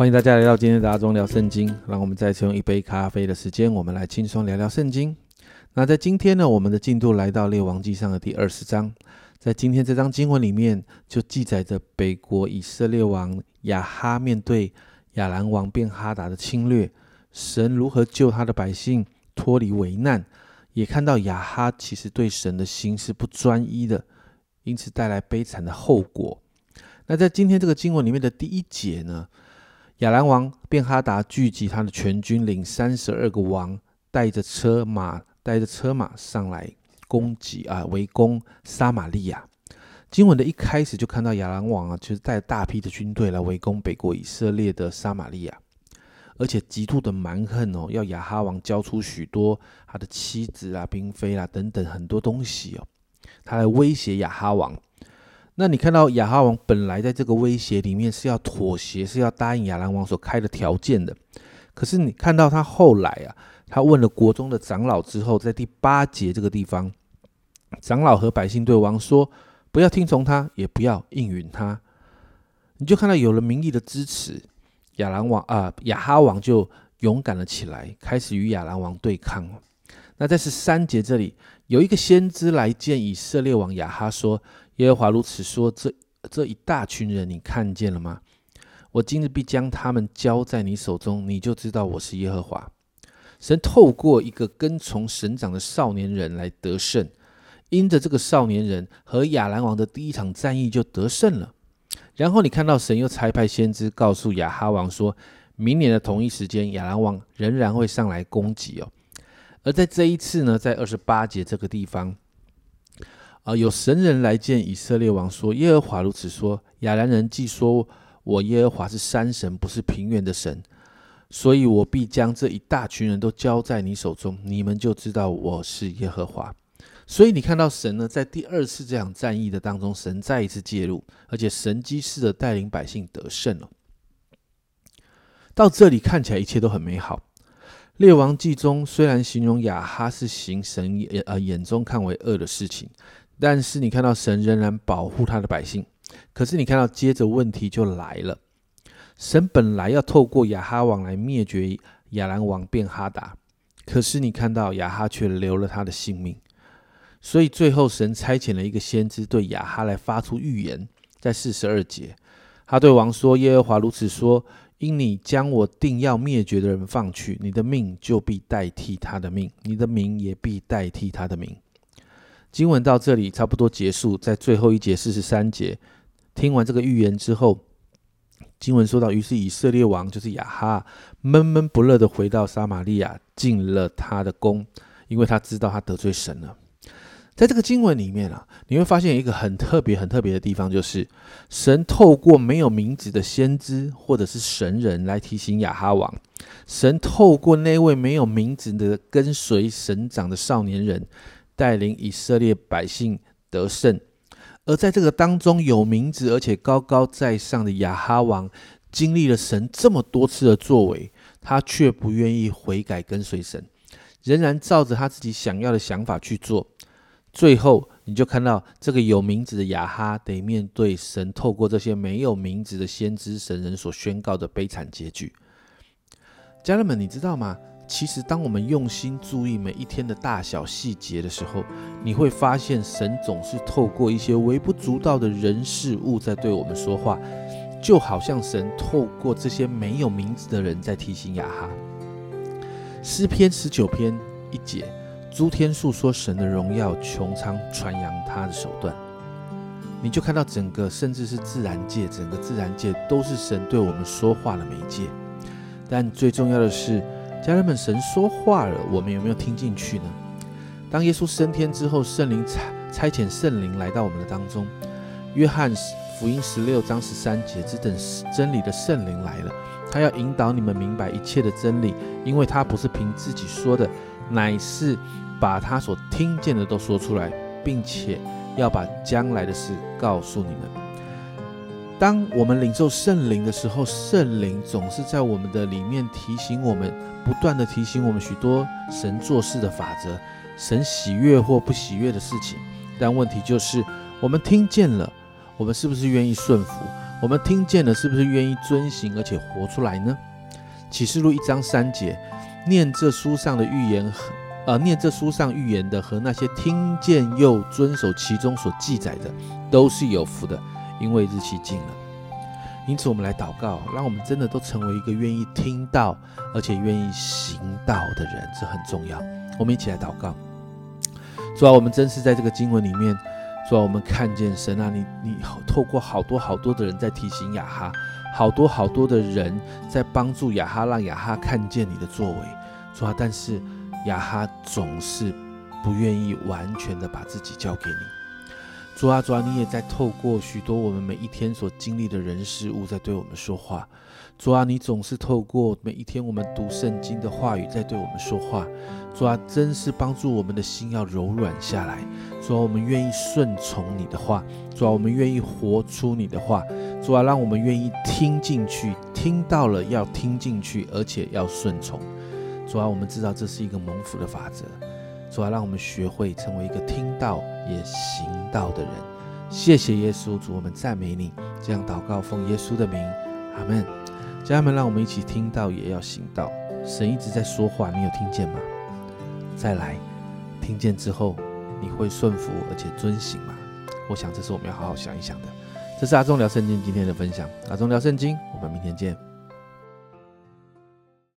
欢迎大家来到今天的阿中聊圣经。让我们再次用一杯咖啡的时间，我们来轻松聊聊圣经。那在今天呢，我们的进度来到列王记上的第二十章。在今天这张经文里面，就记载着北国以色列王亚哈面对亚兰王便哈达的侵略，神如何救他的百姓脱离危难，也看到亚哈其实对神的心是不专一的，因此带来悲惨的后果。那在今天这个经文里面的第一节呢？亚兰王便哈达聚集他的全军，领三十二个王，带着车马，带着车马上来攻击啊，围攻撒玛利亚。经文的一开始就看到亚兰王啊，就是带大批的军队来围攻北国以色列的撒玛利亚，而且极度的蛮横哦，要亚哈王交出许多他的妻子啊、嫔妃啊等等很多东西哦，他来威胁亚哈王。那你看到亚哈王本来在这个威胁里面是要妥协，是要答应亚兰王所开的条件的。可是你看到他后来啊，他问了国中的长老之后，在第八节这个地方，长老和百姓对王说：“不要听从他，也不要应允他。”你就看到有了民意的支持，亚兰王啊，亚哈王就勇敢了起来，开始与亚兰王对抗。那在十三节这里，有一个先知来见以色列王亚哈说。耶和华如此说：“这这一大群人，你看见了吗？我今日必将他们交在你手中，你就知道我是耶和华。神透过一个跟从神长的少年人来得胜，因着这个少年人和亚兰王的第一场战役就得胜了。然后你看到神又差派先知告诉亚哈王，说明年的同一时间，亚兰王仍然会上来攻击哦。而在这一次呢，在二十八节这个地方。”啊！有神人来见以色列王，说：“耶和华如此说：亚兰人既说我耶和华是山神，不是平原的神，所以我必将这一大群人都交在你手中，你们就知道我是耶和华。”所以你看到神呢，在第二次这场战役的当中，神再一次介入，而且神机式的带领百姓得胜了。到这里看起来一切都很美好。列王记中虽然形容亚哈是行神眼呃眼中看为恶的事情。但是你看到神仍然保护他的百姓，可是你看到接着问题就来了。神本来要透过亚哈王来灭绝亚兰王便哈达，可是你看到亚哈却留了他的性命，所以最后神差遣了一个先知对亚哈来发出预言，在四十二节，他对王说：“耶和华如此说：因你将我定要灭绝的人放去，你的命就必代替他的命，你的名也必代替他的名。”经文到这里差不多结束，在最后一节四十三节，听完这个预言之后，经文说到，于是以色列王就是亚哈闷闷不乐的回到撒玛利亚，进了他的宫，因为他知道他得罪神了。在这个经文里面啊，你会发现一个很特别、很特别的地方，就是神透过没有名字的先知或者是神人来提醒亚哈王，神透过那位没有名字的跟随神长的少年人。带领以色列百姓得胜，而在这个当中有名字而且高高在上的亚哈王，经历了神这么多次的作为，他却不愿意悔改跟随神，仍然照着他自己想要的想法去做。最后，你就看到这个有名字的亚哈得面对神透过这些没有名字的先知神人所宣告的悲惨结局。家人们，你知道吗？其实，当我们用心注意每一天的大小细节的时候，你会发现神总是透过一些微不足道的人事物在对我们说话，就好像神透过这些没有名字的人在提醒亚哈。诗篇十九篇一节，诸天述说神的荣耀，穹苍传扬他的手段。你就看到整个，甚至是自然界，整个自然界都是神对我们说话的媒介。但最重要的是。家人们，神说话了，我们有没有听进去呢？当耶稣升天之后，圣灵差差遣圣灵来到我们的当中。约翰福音十六章十三节，只等真理的圣灵来了，他要引导你们明白一切的真理，因为他不是凭自己说的，乃是把他所听见的都说出来，并且要把将来的事告诉你们。当我们领受圣灵的时候，圣灵总是在我们的里面提醒我们，不断的提醒我们许多神做事的法则，神喜悦或不喜悦的事情。但问题就是，我们听见了，我们是不是愿意顺服？我们听见了，是不是愿意遵行而且活出来呢？启示录一章三节，念这书上的预言和呃，念这书上预言的和那些听见又遵守其中所记载的，都是有福的，因为日期近了。因此，我们来祷告，让我们真的都成为一个愿意听到而且愿意行道的人，这很重要。我们一起来祷告。主啊，我们真是在这个经文里面，主啊，我们看见神啊，你你透过好多好多的人在提醒雅哈，好多好多的人在帮助雅哈，让雅哈看见你的作为。主啊，但是雅哈总是不愿意完全的把自己交给你。主啊，主啊，你也在透过许多我们每一天所经历的人事物，在对我们说话。主啊，你总是透过每一天我们读圣经的话语，在对我们说话。主啊，真是帮助我们的心要柔软下来。主啊，我们愿意顺从你的话。主啊，我们愿意活出你的话。主啊，让我们愿意听进去，听到了要听进去，而且要顺从。主啊，我们知道这是一个蒙福的法则。主啊，让我们学会成为一个听到也行道的人。谢谢耶稣，主，我们赞美你。这样祷告，奉耶稣的名，阿门。家人们，让我们一起听到，也要行道。神一直在说话，你有听见吗？再来，听见之后，你会顺服而且遵行吗？我想这是我们要好好想一想的。这是阿忠聊圣经今天的分享。阿忠聊圣经，我们明天见。